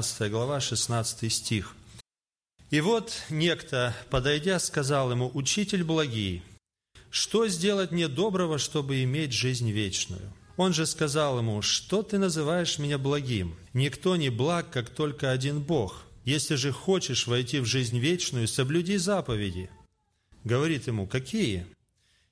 Матфея, 19 глава, 16 стих. «И вот некто, подойдя, сказал ему, «Учитель благий, что сделать мне доброго, чтобы иметь жизнь вечную?» Он же сказал ему, «Что ты называешь меня благим? Никто не благ, как только один Бог. Если же хочешь войти в жизнь вечную, соблюди заповеди». Говорит ему, «Какие?»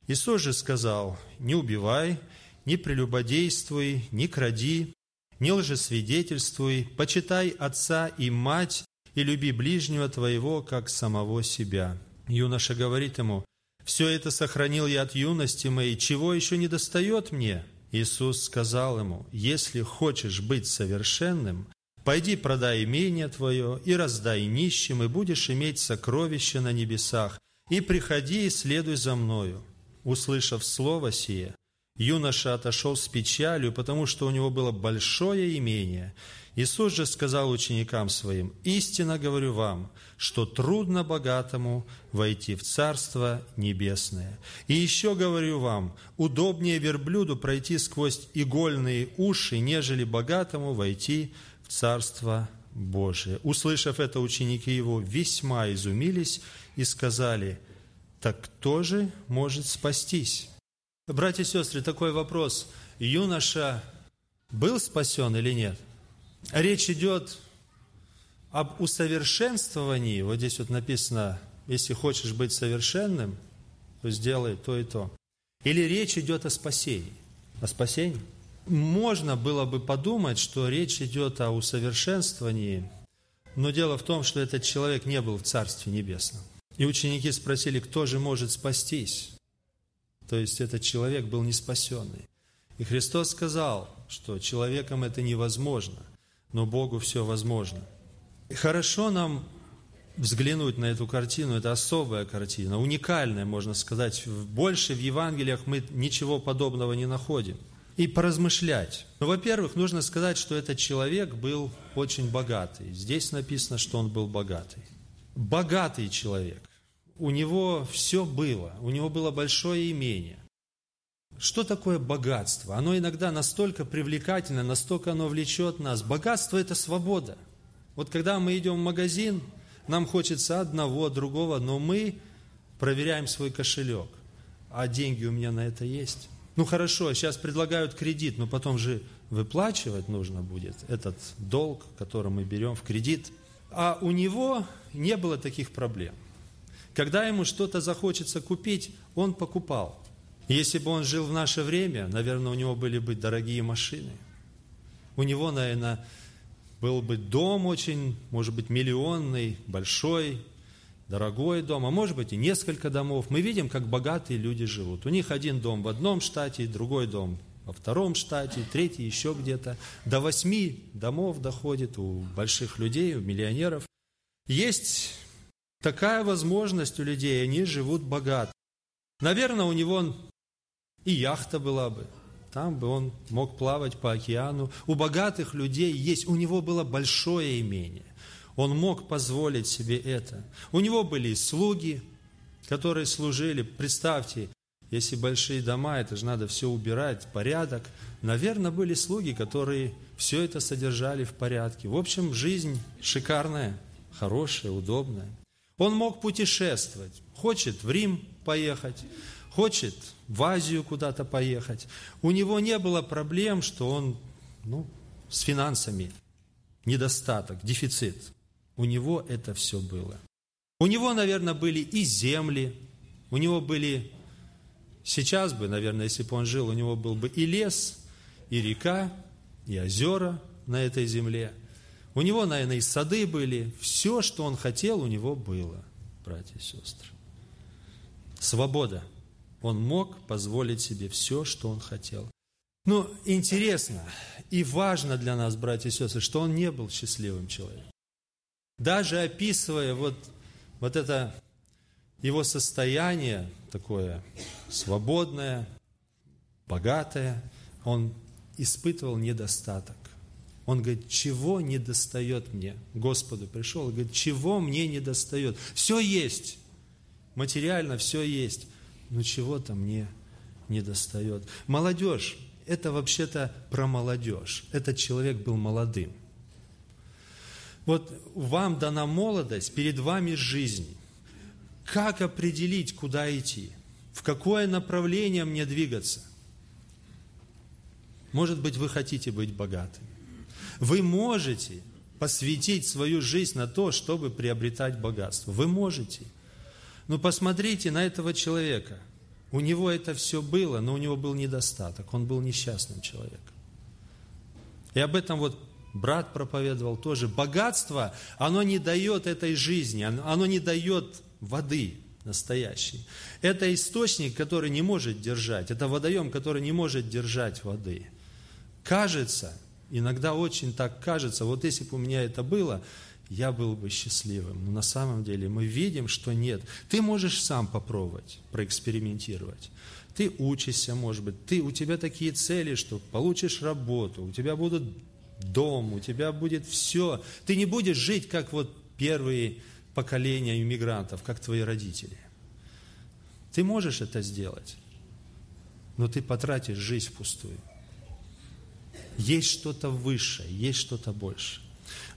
Иисус же сказал, «Не убивай, не прелюбодействуй, не кради, не лжесвидетельствуй, почитай отца и мать и люби ближнего твоего, как самого себя». Юноша говорит ему, «Все это сохранил я от юности моей, чего еще не достает мне?» Иисус сказал ему, «Если хочешь быть совершенным, пойди продай имение твое и раздай нищим, и будешь иметь сокровища на небесах, и приходи и следуй за мною». Услышав слово сие, Юноша отошел с печалью, потому что у него было большое имение. Иисус же сказал ученикам своим, «Истинно говорю вам, что трудно богатому войти в Царство Небесное. И еще говорю вам, удобнее верблюду пройти сквозь игольные уши, нежели богатому войти в Царство Божие». Услышав это, ученики его весьма изумились и сказали, «Так кто же может спастись?» Братья и сестры, такой вопрос. Юноша был спасен или нет? Речь идет об усовершенствовании. Вот здесь вот написано, если хочешь быть совершенным, то сделай то и то. Или речь идет о спасении? О спасении? Можно было бы подумать, что речь идет о усовершенствовании, но дело в том, что этот человек не был в Царстве Небесном. И ученики спросили, кто же может спастись? То есть этот человек был не спасенный. И Христос сказал, что человеком это невозможно, но Богу все возможно. И хорошо нам взглянуть на эту картину, это особая картина, уникальная, можно сказать. Больше в Евангелиях мы ничего подобного не находим. И поразмышлять. Ну, во-первых, нужно сказать, что этот человек был очень богатый. Здесь написано, что он был богатый. Богатый человек у него все было, у него было большое имение. Что такое богатство? Оно иногда настолько привлекательно, настолько оно влечет нас. Богатство – это свобода. Вот когда мы идем в магазин, нам хочется одного, другого, но мы проверяем свой кошелек. А деньги у меня на это есть? Ну хорошо, сейчас предлагают кредит, но потом же выплачивать нужно будет этот долг, который мы берем в кредит. А у него не было таких проблем. Когда ему что-то захочется купить, он покупал. Если бы он жил в наше время, наверное, у него были бы дорогие машины. У него, наверное, был бы дом очень, может быть, миллионный, большой, дорогой дом, а может быть и несколько домов. Мы видим, как богатые люди живут. У них один дом в одном штате, другой дом во втором штате, третий еще где-то. До восьми домов доходит у больших людей, у миллионеров. Есть Такая возможность у людей, они живут богато. Наверное, у него и яхта была бы. Там бы он мог плавать по океану. У богатых людей есть, у него было большое имение. Он мог позволить себе это. У него были слуги, которые служили. Представьте, если большие дома, это же надо все убирать, порядок. Наверное, были слуги, которые все это содержали в порядке. В общем, жизнь шикарная, хорошая, удобная. Он мог путешествовать. Хочет в Рим поехать, хочет в Азию куда-то поехать. У него не было проблем, что он ну, с финансами недостаток, дефицит. У него это все было. У него, наверное, были и земли, у него были, сейчас бы, наверное, если бы он жил, у него был бы и лес, и река, и озера на этой земле – у него, наверное, и сады были. Все, что он хотел, у него было, братья и сестры. Свобода. Он мог позволить себе все, что он хотел. Но интересно и важно для нас, братья и сестры, что он не был счастливым человеком. Даже описывая вот, вот это его состояние такое свободное, богатое, он испытывал недостаток. Он говорит, чего не достает мне? Господу пришел и говорит, чего мне не достает? Все есть, материально все есть, но чего-то мне не достает. Молодежь, это вообще-то про молодежь. Этот человек был молодым. Вот вам дана молодость, перед вами жизнь. Как определить, куда идти? В какое направление мне двигаться? Может быть, вы хотите быть богатым. Вы можете посвятить свою жизнь на то, чтобы приобретать богатство. Вы можете. Но посмотрите на этого человека. У него это все было, но у него был недостаток. Он был несчастным человеком. И об этом вот брат проповедовал тоже. Богатство, оно не дает этой жизни, оно не дает воды настоящей. Это источник, который не может держать, это водоем, который не может держать воды. Кажется, иногда очень так кажется, вот если бы у меня это было, я был бы счастливым. Но на самом деле мы видим, что нет. Ты можешь сам попробовать, проэкспериментировать. Ты учишься, может быть, ты, у тебя такие цели, что получишь работу, у тебя будут дом, у тебя будет все. Ты не будешь жить, как вот первые поколения иммигрантов, как твои родители. Ты можешь это сделать, но ты потратишь жизнь впустую. Есть что-то высшее, есть что-то большее.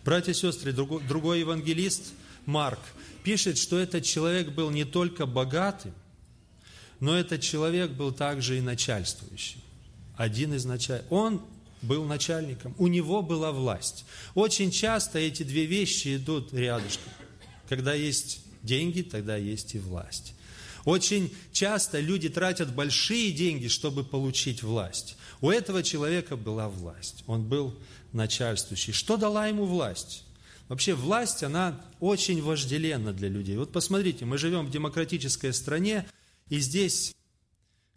Братья и сестры, другой, другой евангелист, Марк, пишет, что этот человек был не только богатым, но этот человек был также и начальствующим. Один из начальников. Он был начальником, у него была власть. Очень часто эти две вещи идут рядышком. Когда есть деньги, тогда есть и власть. Очень часто люди тратят большие деньги, чтобы получить власть. У этого человека была власть. Он был начальствующий. Что дала ему власть? Вообще власть, она очень вожделенна для людей. Вот посмотрите, мы живем в демократической стране, и здесь,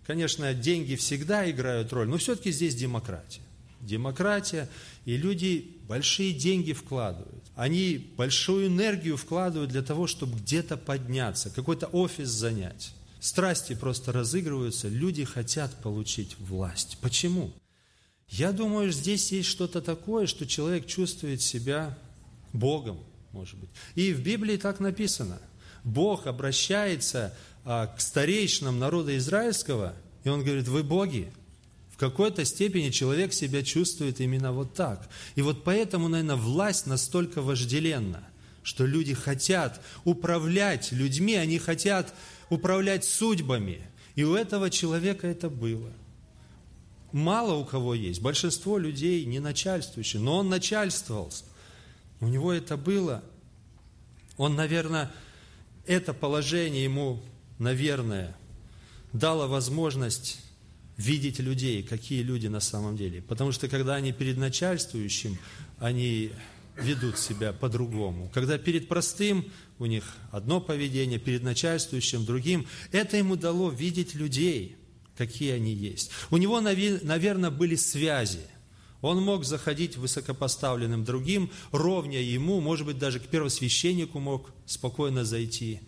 конечно, деньги всегда играют роль, но все-таки здесь демократия. Демократия, и люди большие деньги вкладывают. Они большую энергию вкладывают для того, чтобы где-то подняться, какой-то офис занять. Страсти просто разыгрываются, люди хотят получить власть. Почему? Я думаю, здесь есть что-то такое, что человек чувствует себя Богом, может быть. И в Библии так написано. Бог обращается а, к старейшинам народа израильского, и он говорит, вы боги. В какой-то степени человек себя чувствует именно вот так. И вот поэтому, наверное, власть настолько вожделенна, что люди хотят управлять людьми, они хотят управлять судьбами. И у этого человека это было – мало у кого есть. Большинство людей не начальствующие, но он начальствовал. У него это было. Он, наверное, это положение ему, наверное, дало возможность видеть людей, какие люди на самом деле. Потому что когда они перед начальствующим, они ведут себя по-другому. Когда перед простым у них одно поведение, перед начальствующим другим, это ему дало видеть людей – какие они есть. У него, наверное, были связи. Он мог заходить высокопоставленным другим, ровня ему, может быть, даже к первосвященнику мог спокойно зайти.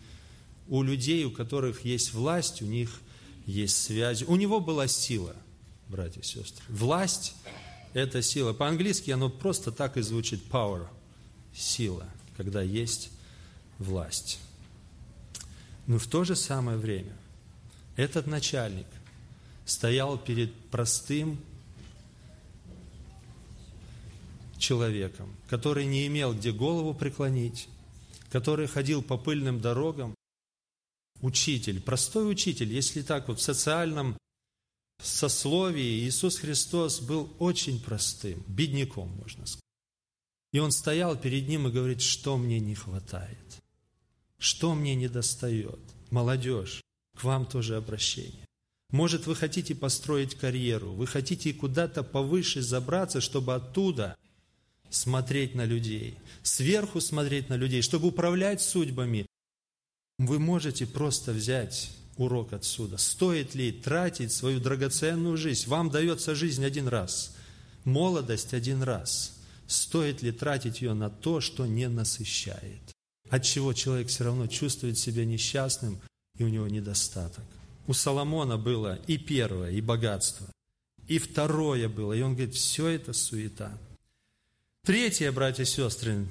У людей, у которых есть власть, у них есть связи. У него была сила, братья и сестры. Власть – это сила. По-английски оно просто так и звучит – power – сила, когда есть власть. Но в то же самое время этот начальник – стоял перед простым человеком, который не имел где голову преклонить, который ходил по пыльным дорогам. Учитель, простой учитель, если так вот в социальном сословии Иисус Христос был очень простым, бедняком, можно сказать. И он стоял перед ним и говорит, что мне не хватает, что мне не достает. Молодежь, к вам тоже обращение. Может, вы хотите построить карьеру, вы хотите куда-то повыше забраться, чтобы оттуда смотреть на людей, сверху смотреть на людей, чтобы управлять судьбами. Вы можете просто взять урок отсюда. Стоит ли тратить свою драгоценную жизнь? Вам дается жизнь один раз, молодость один раз. Стоит ли тратить ее на то, что не насыщает? От чего человек все равно чувствует себя несчастным, и у него недостаток. У Соломона было и первое, и богатство, и второе было. И он говорит, все это суета. Третье, братья и сестры,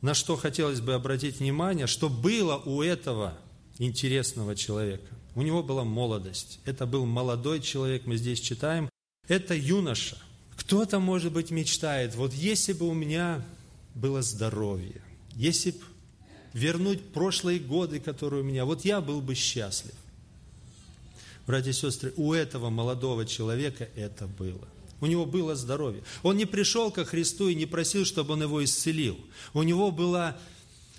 на что хотелось бы обратить внимание, что было у этого интересного человека. У него была молодость. Это был молодой человек, мы здесь читаем. Это юноша. Кто-то, может быть, мечтает, вот если бы у меня было здоровье, если бы вернуть прошлые годы, которые у меня, вот я был бы счастлив. Братья и сестры, у этого молодого человека это было. У него было здоровье. Он не пришел ко Христу и не просил, чтобы он его исцелил. У него была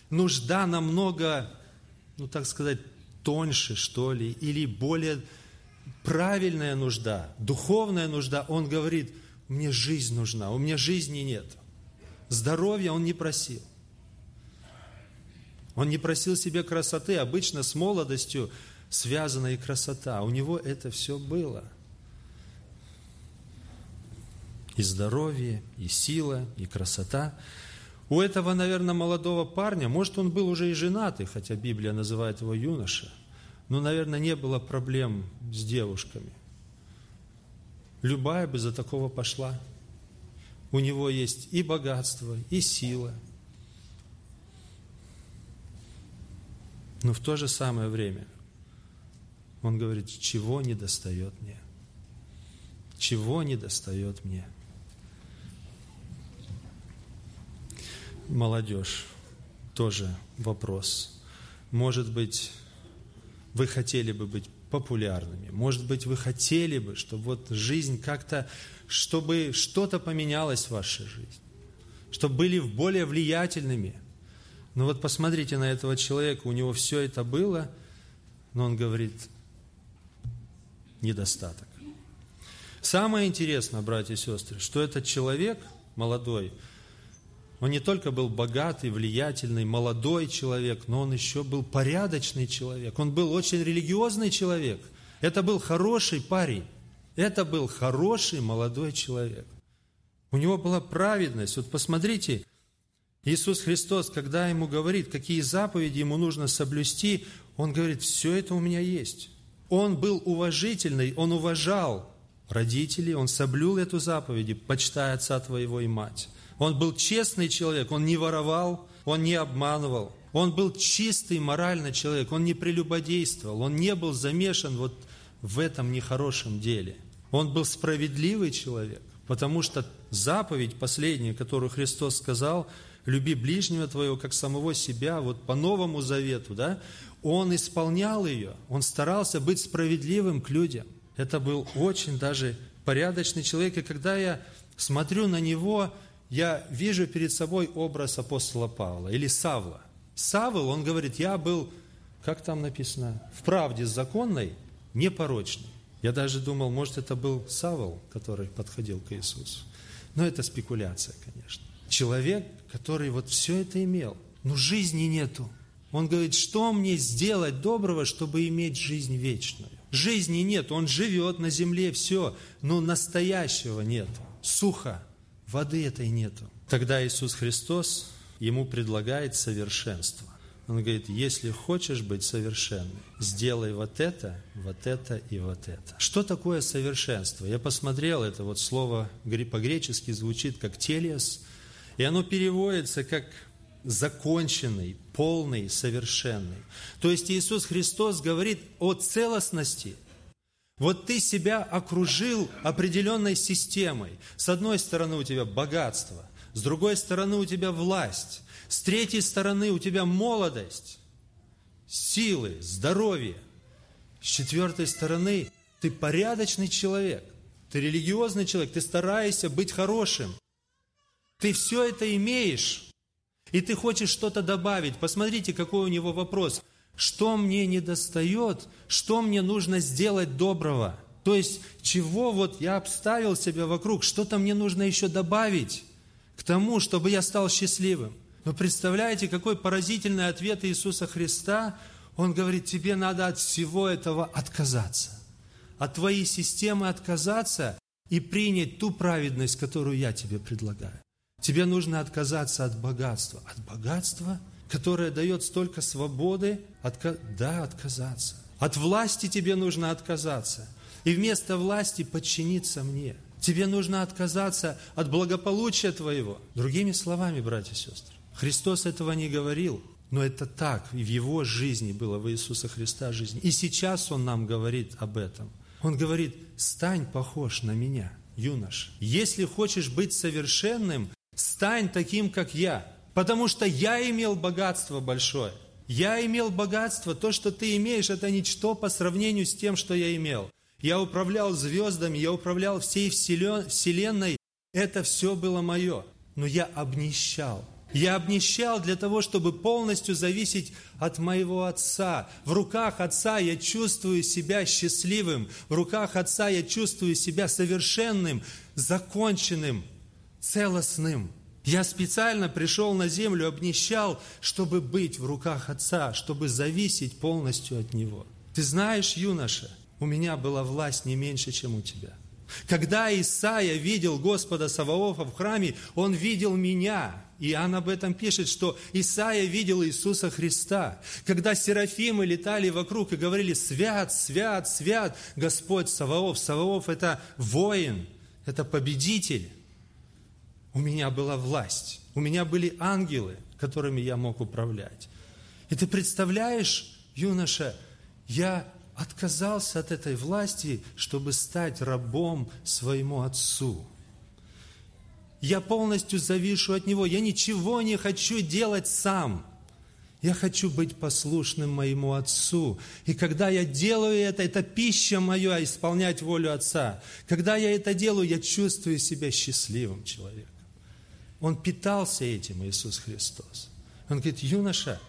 нужда намного, ну так сказать, тоньше, что ли, или более правильная нужда, духовная нужда. Он говорит, мне жизнь нужна, у меня жизни нет. Здоровья он не просил. Он не просил себе красоты. Обычно с молодостью связана и красота. У него это все было. И здоровье, и сила, и красота. У этого, наверное, молодого парня, может, он был уже и женатый, хотя Библия называет его юноша, но, наверное, не было проблем с девушками. Любая бы за такого пошла. У него есть и богатство, и сила. Но в то же самое время он говорит, чего не достает мне? Чего не достает мне? Молодежь, тоже вопрос. Может быть, вы хотели бы быть популярными. Может быть, вы хотели бы, чтобы вот жизнь как-то, чтобы что-то поменялось в вашей жизни, чтобы были более влиятельными. Но вот посмотрите на этого человека, у него все это было, но он говорит, недостаток. Самое интересное, братья и сестры, что этот человек молодой, он не только был богатый, влиятельный, молодой человек, но он еще был порядочный человек. Он был очень религиозный человек. Это был хороший парень. Это был хороший молодой человек. У него была праведность. Вот посмотрите, Иисус Христос, когда ему говорит, какие заповеди ему нужно соблюсти, он говорит, все это у меня есть. Он был уважительный, он уважал родителей, он соблюл эту заповедь, почитая отца твоего и мать. Он был честный человек, он не воровал, он не обманывал. Он был чистый моральный человек, он не прелюбодействовал, он не был замешан вот в этом нехорошем деле. Он был справедливый человек, потому что заповедь последняя, которую Христос сказал, люби ближнего твоего, как самого себя, вот по Новому Завету, да, он исполнял ее, он старался быть справедливым к людям. Это был очень даже порядочный человек, и когда я смотрю на него, я вижу перед собой образ апостола Павла или Савла. Савл, он говорит, я был, как там написано, в правде законной, непорочный. Я даже думал, может, это был Савл, который подходил к Иисусу. Но это спекуляция, конечно. Человек, который вот все это имел, но жизни нету. Он говорит, что мне сделать доброго, чтобы иметь жизнь вечную? Жизни нет, он живет на земле, все, но настоящего нет. Сухо. Воды этой нету. Тогда Иисус Христос ему предлагает совершенство. Он говорит, если хочешь быть совершенным, сделай вот это, вот это и вот это. Что такое совершенство? Я посмотрел, это вот слово по-гречески звучит как телес, и оно переводится как законченный, полный, совершенный. То есть Иисус Христос говорит о целостности – вот ты себя окружил определенной системой. С одной стороны у тебя богатство, с другой стороны у тебя власть, с третьей стороны у тебя молодость, силы, здоровье. С четвертой стороны ты порядочный человек, ты религиозный человек, ты стараешься быть хорошим. Ты все это имеешь, и ты хочешь что-то добавить. Посмотрите, какой у него вопрос – что мне не достает, что мне нужно сделать доброго. То есть, чего вот я обставил себя вокруг, что-то мне нужно еще добавить к тому, чтобы я стал счастливым. Но представляете, какой поразительный ответ Иисуса Христа. Он говорит, тебе надо от всего этого отказаться. От твоей системы отказаться и принять ту праведность, которую я тебе предлагаю. Тебе нужно отказаться от богатства. От богатства – которая дает столько свободы, отка... да, отказаться. От власти тебе нужно отказаться. И вместо власти подчиниться мне. Тебе нужно отказаться от благополучия твоего. Другими словами, братья и сестры, Христос этого не говорил, но это так, и в Его жизни было, в Иисуса Христа жизни. И сейчас Он нам говорит об этом. Он говорит, стань похож на меня, юнош. Если хочешь быть совершенным, стань таким, как я. Потому что я имел богатство большое. Я имел богатство, то, что ты имеешь, это ничто по сравнению с тем, что я имел. Я управлял звездами, я управлял всей вселенной, это все было мое. Но я обнищал. Я обнищал для того, чтобы полностью зависеть от моего Отца. В руках Отца я чувствую себя счастливым. В руках Отца я чувствую себя совершенным, законченным, целостным. Я специально пришел на землю, обнищал, чтобы быть в руках Отца, чтобы зависеть полностью от Него. Ты знаешь, юноша, у меня была власть не меньше, чем у тебя. Когда Исаия видел Господа Саваофа в храме, он видел меня. Иоанн об этом пишет, что Исаия видел Иисуса Христа. Когда серафимы летали вокруг и говорили «Свят, свят, свят, Господь Саваоф». Саваоф – это воин, это победитель. У меня была власть, у меня были ангелы, которыми я мог управлять. И ты представляешь, юноша, я отказался от этой власти, чтобы стать рабом своему отцу. Я полностью завишу от него. Я ничего не хочу делать сам. Я хочу быть послушным моему Отцу. И когда я делаю это, это пища моя, исполнять волю Отца. Когда я это делаю, я чувствую себя счастливым человеком. Он питался этим, Иисус Христос. Он говорит, юноша,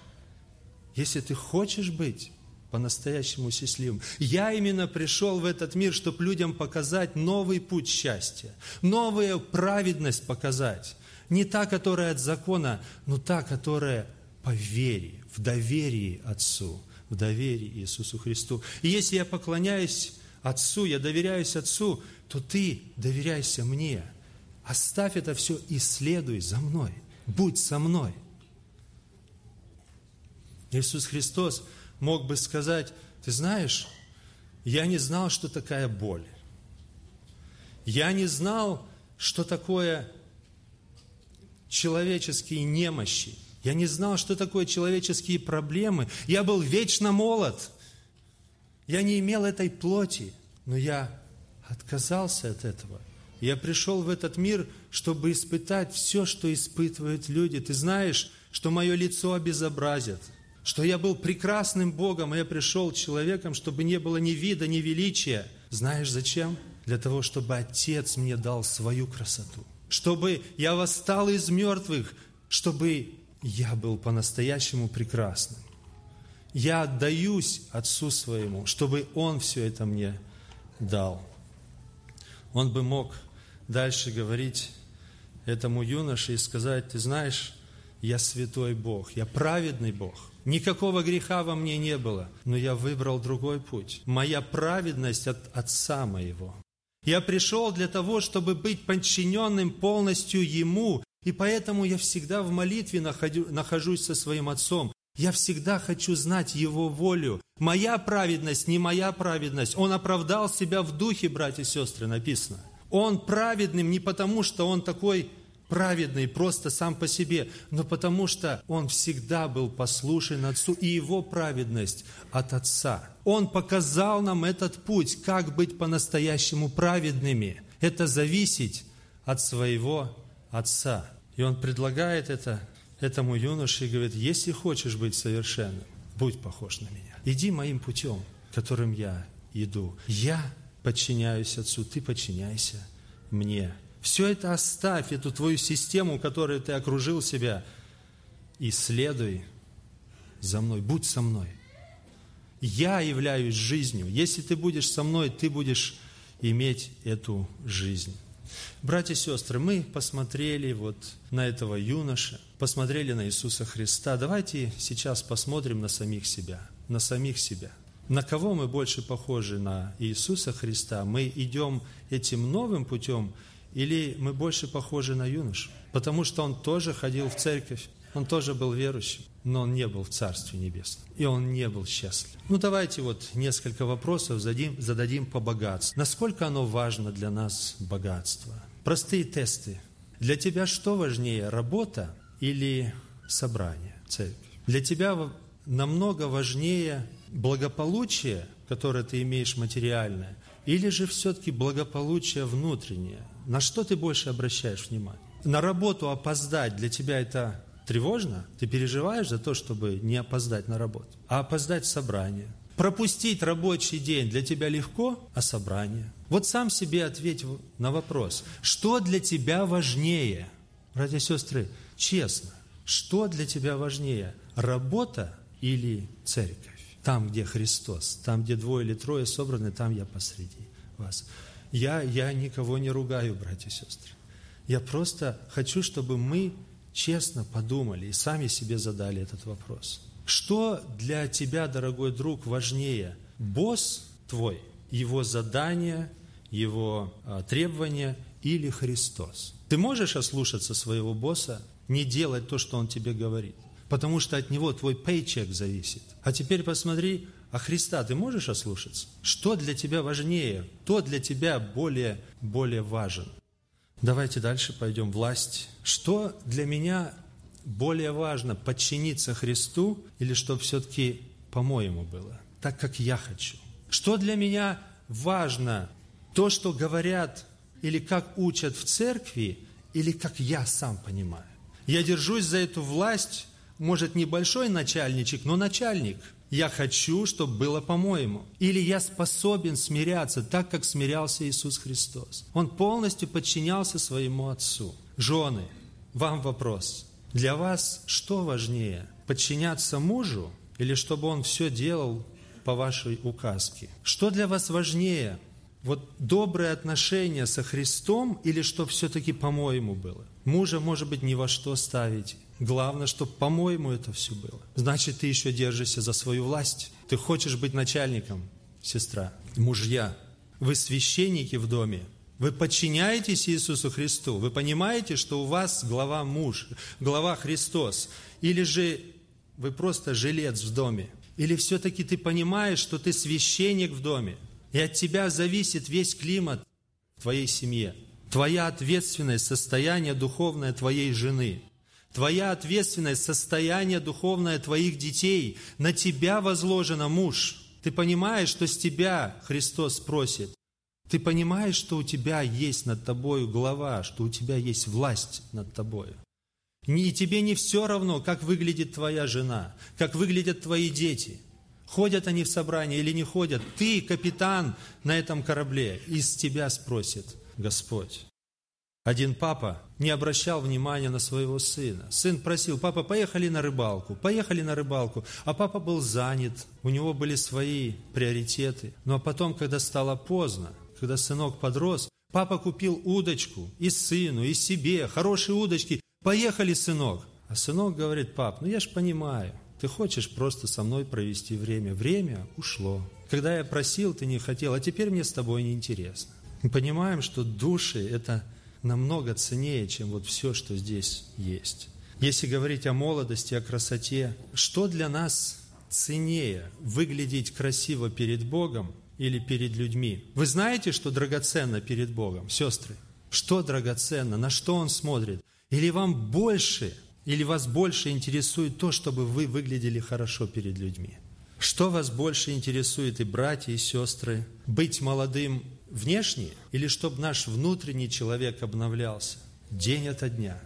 если ты хочешь быть по-настоящему счастливым. Я именно пришел в этот мир, чтобы людям показать новый путь счастья, новую праведность показать. Не та, которая от закона, но та, которая по вере, в доверии Отцу, в доверии Иисусу Христу. И если я поклоняюсь Отцу, я доверяюсь Отцу, то ты доверяйся мне. Оставь это все и следуй за мной. Будь со мной. Иисус Христос – мог бы сказать, ты знаешь, я не знал, что такая боль. Я не знал, что такое человеческие немощи. Я не знал, что такое человеческие проблемы. Я был вечно молод. Я не имел этой плоти, но я отказался от этого. Я пришел в этот мир, чтобы испытать все, что испытывают люди. Ты знаешь, что мое лицо обезобразят – что я был прекрасным Богом, и я пришел человеком, чтобы не было ни вида, ни величия. Знаешь зачем? Для того, чтобы Отец мне дал свою красоту. Чтобы я восстал из мертвых, чтобы я был по-настоящему прекрасным. Я отдаюсь Отцу своему, чтобы Он все это мне дал. Он бы мог дальше говорить этому юноше и сказать, ты знаешь, я святой Бог, я праведный Бог. Никакого греха во мне не было, но я выбрал другой путь. Моя праведность от Отца моего. Я пришел для того, чтобы быть подчиненным полностью Ему, и поэтому я всегда в молитве нахожусь со своим Отцом. Я всегда хочу знать Его волю. Моя праведность не моя праведность. Он оправдал себя в духе, братья и сестры, написано. Он праведным не потому, что он такой праведный просто сам по себе, но потому что он всегда был послушен Отцу, и его праведность от Отца. Он показал нам этот путь, как быть по-настоящему праведными. Это зависеть от своего Отца. И он предлагает это этому юноше и говорит, если хочешь быть совершенным, будь похож на меня. Иди моим путем, которым я иду. Я подчиняюсь Отцу, ты подчиняйся мне. Все это оставь, эту твою систему, которой ты окружил себя, и следуй за мной, будь со мной. Я являюсь жизнью. Если ты будешь со мной, ты будешь иметь эту жизнь. Братья и сестры, мы посмотрели вот на этого юноша, посмотрели на Иисуса Христа. Давайте сейчас посмотрим на самих себя, на самих себя. На кого мы больше похожи на Иисуса Христа? Мы идем этим новым путем или мы больше похожи на юношу? Потому что он тоже ходил в церковь, он тоже был верующим, но он не был в Царстве Небесном. И он не был счастлив. Ну, давайте вот несколько вопросов зададим, зададим по богатству. Насколько оно важно для нас, богатство? Простые тесты. Для тебя что важнее, работа или собрание, церковь? Для тебя намного важнее благополучие, которое ты имеешь материальное, или же все-таки благополучие внутреннее? На что ты больше обращаешь внимание? на работу опоздать для тебя это тревожно? Ты переживаешь за то, чтобы не опоздать на работу? А опоздать в собрание? Пропустить рабочий день для тебя легко, а собрание? Вот сам себе ответь на вопрос. Что для тебя важнее? Братья и сестры, честно, что для тебя важнее? Работа или церковь? Там, где Христос, там, где двое или трое собраны, там я посреди вас. Я, я никого не ругаю, братья и сестры. Я просто хочу, чтобы мы честно подумали и сами себе задали этот вопрос. Что для тебя, дорогой друг, важнее? Босс твой, его задание, его а, требования или Христос? Ты можешь ослушаться своего босса, не делать то, что он тебе говорит? Потому что от него твой пейчек зависит. А теперь посмотри, а Христа ты можешь ослушаться? Что для тебя важнее? Кто для тебя более, более важен? Давайте дальше пойдем. Власть. Что для меня более важно, подчиниться Христу или чтобы все-таки по-моему было, так как я хочу? Что для меня важно, то, что говорят или как учат в церкви, или как я сам понимаю? Я держусь за эту власть, может, небольшой начальничек, но начальник – я хочу, чтобы было по-моему. Или я способен смиряться так, как смирялся Иисус Христос. Он полностью подчинялся своему Отцу. Жены, вам вопрос. Для вас что важнее? Подчиняться мужу или чтобы он все делал по вашей указке? Что для вас важнее? Вот добрые отношения со Христом или что все-таки по-моему было? Мужа, может быть, ни во что ставить. Главное, чтобы, по-моему, это все было. Значит, ты еще держишься за свою власть. Ты хочешь быть начальником, сестра. Мужья, вы священники в доме. Вы подчиняетесь Иисусу Христу. Вы понимаете, что у вас глава муж, глава Христос. Или же вы просто жилец в доме. Или все-таки ты понимаешь, что ты священник в доме. И от тебя зависит весь климат в твоей семье. Твоя ответственность, состояние духовное твоей жены. Твоя ответственность, состояние духовное твоих детей, на тебя возложено, муж. Ты понимаешь, что с тебя Христос просит. Ты понимаешь, что у тебя есть над тобою глава, что у тебя есть власть над тобою. И тебе не все равно, как выглядит твоя жена, как выглядят твои дети. Ходят они в собрание или не ходят. Ты капитан на этом корабле, и с тебя спросит Господь. Один папа не обращал внимания на своего сына. Сын просил, папа, поехали на рыбалку, поехали на рыбалку. А папа был занят, у него были свои приоритеты. Ну а потом, когда стало поздно, когда сынок подрос, папа купил удочку и сыну, и себе, хорошие удочки. Поехали, сынок. А сынок говорит, пап, ну я ж понимаю, ты хочешь просто со мной провести время. Время ушло. Когда я просил, ты не хотел, а теперь мне с тобой неинтересно. Мы понимаем, что души – это намного ценнее, чем вот все, что здесь есть. Если говорить о молодости, о красоте, что для нас ценнее – выглядеть красиво перед Богом или перед людьми? Вы знаете, что драгоценно перед Богом, сестры? Что драгоценно? На что Он смотрит? Или вам больше, или вас больше интересует то, чтобы вы выглядели хорошо перед людьми? Что вас больше интересует, и братья, и сестры? Быть молодым внешне или чтобы наш внутренний человек обновлялся день ото дня?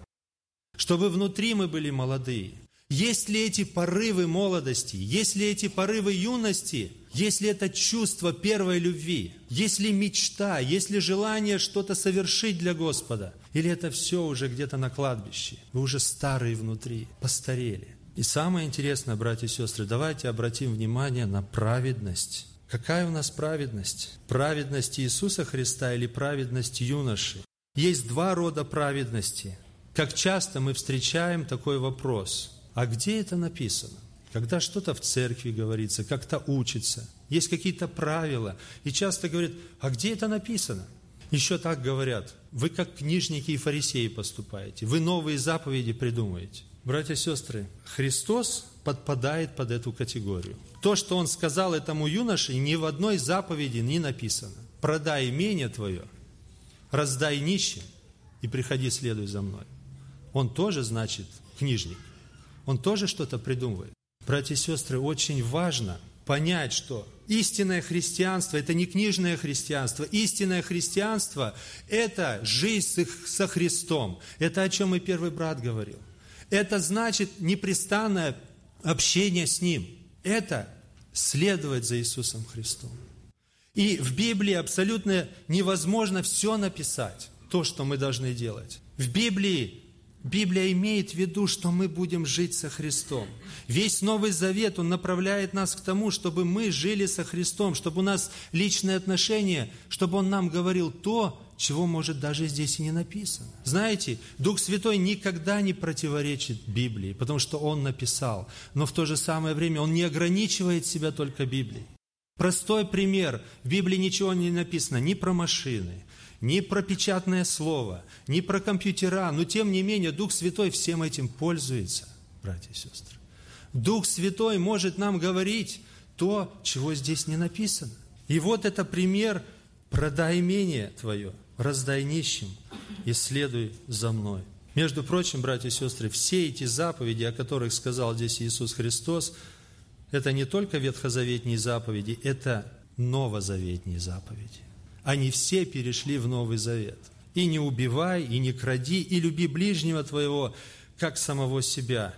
Чтобы внутри мы были молодые. Есть ли эти порывы молодости, есть ли эти порывы юности, есть ли это чувство первой любви, есть ли мечта, есть ли желание что-то совершить для Господа, или это все уже где-то на кладбище, вы уже старые внутри, постарели. И самое интересное, братья и сестры, давайте обратим внимание на праведность. Какая у нас праведность? Праведность Иисуса Христа или праведность юноши? Есть два рода праведности. Как часто мы встречаем такой вопрос. А где это написано? Когда что-то в церкви говорится, как-то учится, есть какие-то правила. И часто говорят, а где это написано? Еще так говорят, вы как книжники и фарисеи поступаете, вы новые заповеди придумаете. Братья и сестры, Христос подпадает под эту категорию. То, что Он сказал этому юноше, ни в одной заповеди не написано. Продай имение твое, раздай нищим и приходи, следуй за мной. Он тоже, значит, книжник. Он тоже что-то придумывает. Братья и сестры, очень важно понять, что истинное христианство – это не книжное христианство. Истинное христианство – это жизнь со Христом. Это о чем и первый брат говорил. Это значит непрестанное общение с Ним. Это следовать за Иисусом Христом. И в Библии абсолютно невозможно все написать, то, что мы должны делать. В Библии Библия имеет в виду, что мы будем жить со Христом. Весь Новый Завет, он направляет нас к тому, чтобы мы жили со Христом, чтобы у нас личные отношения, чтобы Он нам говорил то, чего, может, даже здесь и не написано. Знаете, Дух Святой никогда не противоречит Библии, потому что Он написал, но в то же самое время Он не ограничивает себя только Библией. Простой пример. В Библии ничего не написано ни про машины, ни про печатное слово, ни про компьютера, но тем не менее Дух Святой всем этим пользуется, братья и сестры. Дух Святой может нам говорить то, чего здесь не написано. И вот это пример «продай имение твое, раздай нищим и следуй за мной». Между прочим, братья и сестры, все эти заповеди, о которых сказал здесь Иисус Христос, это не только ветхозаветные заповеди, это новозаветные заповеди они все перешли в Новый Завет. И не убивай, и не кради, и люби ближнего твоего, как самого себя.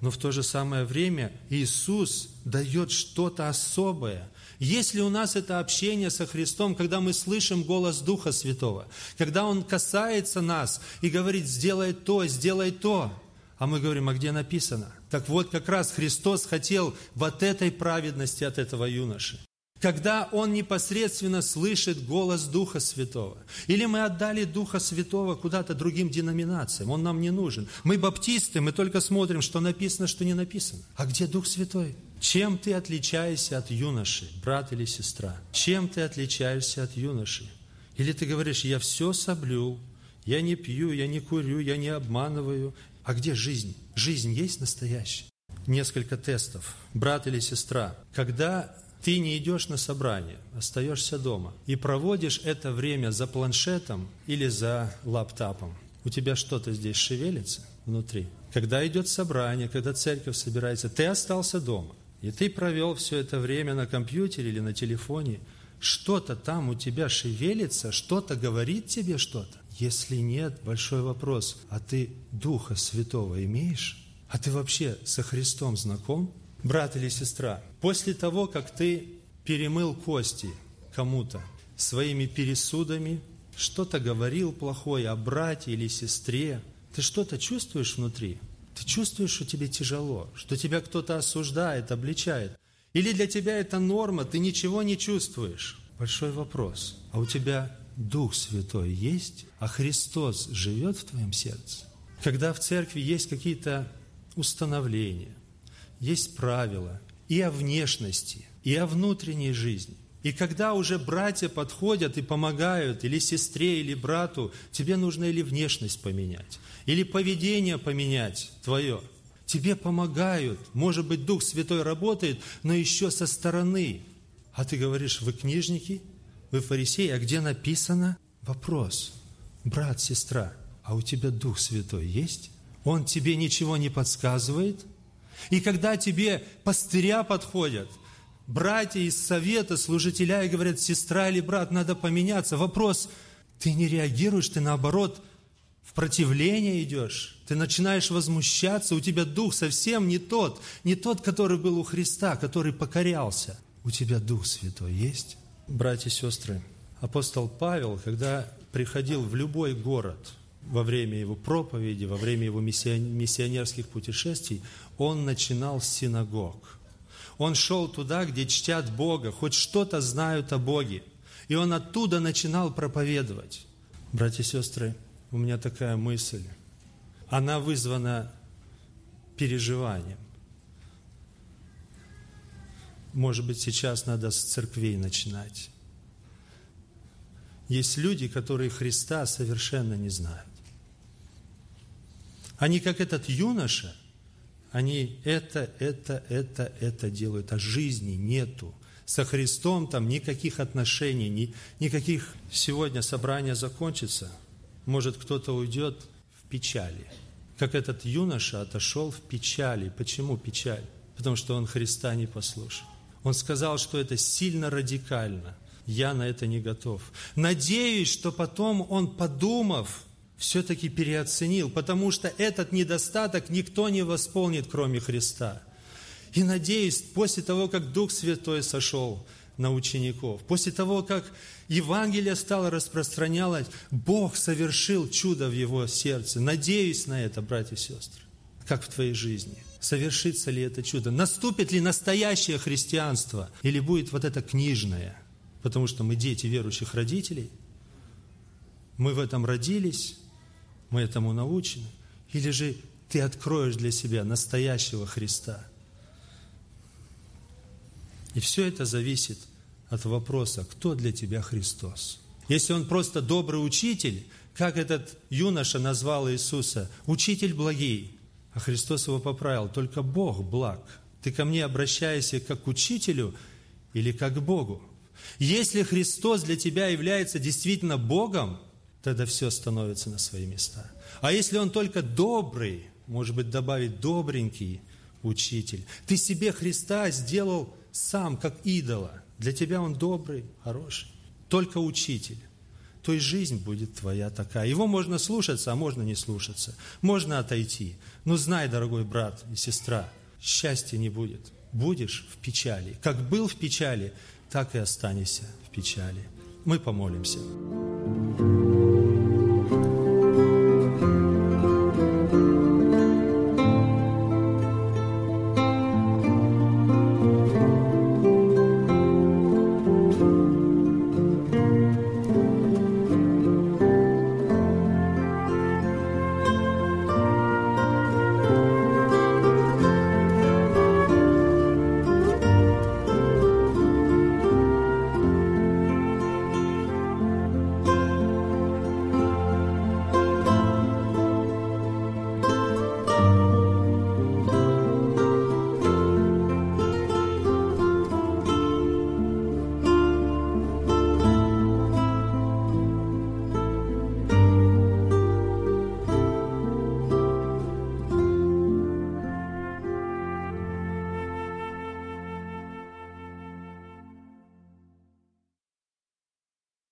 Но в то же самое время Иисус дает что-то особое. Если у нас это общение со Христом, когда мы слышим голос Духа Святого, когда Он касается нас и говорит, сделай то, сделай то, а мы говорим, а где написано? Так вот, как раз Христос хотел вот этой праведности от этого юноши когда он непосредственно слышит голос Духа Святого. Или мы отдали Духа Святого куда-то другим деноминациям, он нам не нужен. Мы баптисты, мы только смотрим, что написано, что не написано. А где Дух Святой? Чем ты отличаешься от юноши, брат или сестра? Чем ты отличаешься от юноши? Или ты говоришь, я все соблюл, я не пью, я не курю, я не обманываю. А где жизнь? Жизнь есть настоящая? Несколько тестов. Брат или сестра, когда ты не идешь на собрание, остаешься дома и проводишь это время за планшетом или за лаптопом. У тебя что-то здесь шевелится внутри. Когда идет собрание, когда церковь собирается, ты остался дома, и ты провел все это время на компьютере или на телефоне, что-то там у тебя шевелится, что-то говорит тебе что-то. Если нет, большой вопрос, а ты Духа Святого имеешь? А ты вообще со Христом знаком? Брат или сестра, после того, как ты перемыл кости кому-то своими пересудами, что-то говорил плохое о брате или сестре, ты что-то чувствуешь внутри? Ты чувствуешь, что тебе тяжело, что тебя кто-то осуждает, обличает. Или для тебя это норма, ты ничего не чувствуешь? Большой вопрос. А у тебя Дух Святой есть, а Христос живет в твоем сердце? Когда в церкви есть какие-то установления, есть правила и о внешности, и о внутренней жизни. И когда уже братья подходят и помогают, или сестре, или брату, тебе нужно или внешность поменять, или поведение поменять твое. Тебе помогают. Может быть, Дух Святой работает, но еще со стороны. А ты говоришь, вы книжники, вы фарисеи, а где написано? Вопрос. Брат, сестра, а у тебя Дух Святой есть? Он тебе ничего не подсказывает – и когда тебе пастыря подходят, братья из совета, служителя, и говорят, сестра или брат, надо поменяться, вопрос, ты не реагируешь, ты наоборот в противление идешь, ты начинаешь возмущаться, у тебя дух совсем не тот, не тот, который был у Христа, который покорялся. У тебя Дух Святой есть? Братья и сестры, апостол Павел, когда приходил в любой город – во время его проповеди, во время его миссионерских путешествий, он начинал с синагог. Он шел туда, где чтят Бога, хоть что-то знают о Боге. И он оттуда начинал проповедовать. Братья и сестры, у меня такая мысль. Она вызвана переживанием. Может быть, сейчас надо с церквей начинать. Есть люди, которые Христа совершенно не знают. Они как этот юноша, они это, это, это, это делают, а жизни нету. Со Христом там никаких отношений, ни, никаких... Сегодня собрание закончится, может кто-то уйдет в печали. Как этот юноша отошел в печали. Почему печаль? Потому что он Христа не послушал. Он сказал, что это сильно радикально. Я на это не готов. Надеюсь, что потом он, подумав, все-таки переоценил, потому что этот недостаток никто не восполнит, кроме Христа. И надеюсь, после того, как Дух Святой сошел на учеников, после того, как Евангелие стало распространялось, Бог совершил чудо в его сердце. Надеюсь на это, братья и сестры, как в твоей жизни. Совершится ли это чудо? Наступит ли настоящее христианство? Или будет вот это книжное? Потому что мы дети верующих родителей. Мы в этом родились, мы этому научены. Или же ты откроешь для себя настоящего Христа. И все это зависит от вопроса, кто для тебя Христос. Если он просто добрый учитель, как этот юноша назвал Иисуса, учитель благий, а Христос его поправил, только Бог благ. Ты ко мне обращаешься как к учителю или как к Богу. Если Христос для тебя является действительно Богом, тогда все становится на свои места. А если Он только добрый, может быть, добавить добренький учитель, ты себе Христа сделал сам, как идола. Для тебя Он добрый, хороший, только учитель то и жизнь будет твоя такая. Его можно слушаться, а можно не слушаться. Можно отойти. Но знай, дорогой брат и сестра, счастья не будет. Будешь в печали. Как был в печали, так и останешься в печали. Мы помолимся.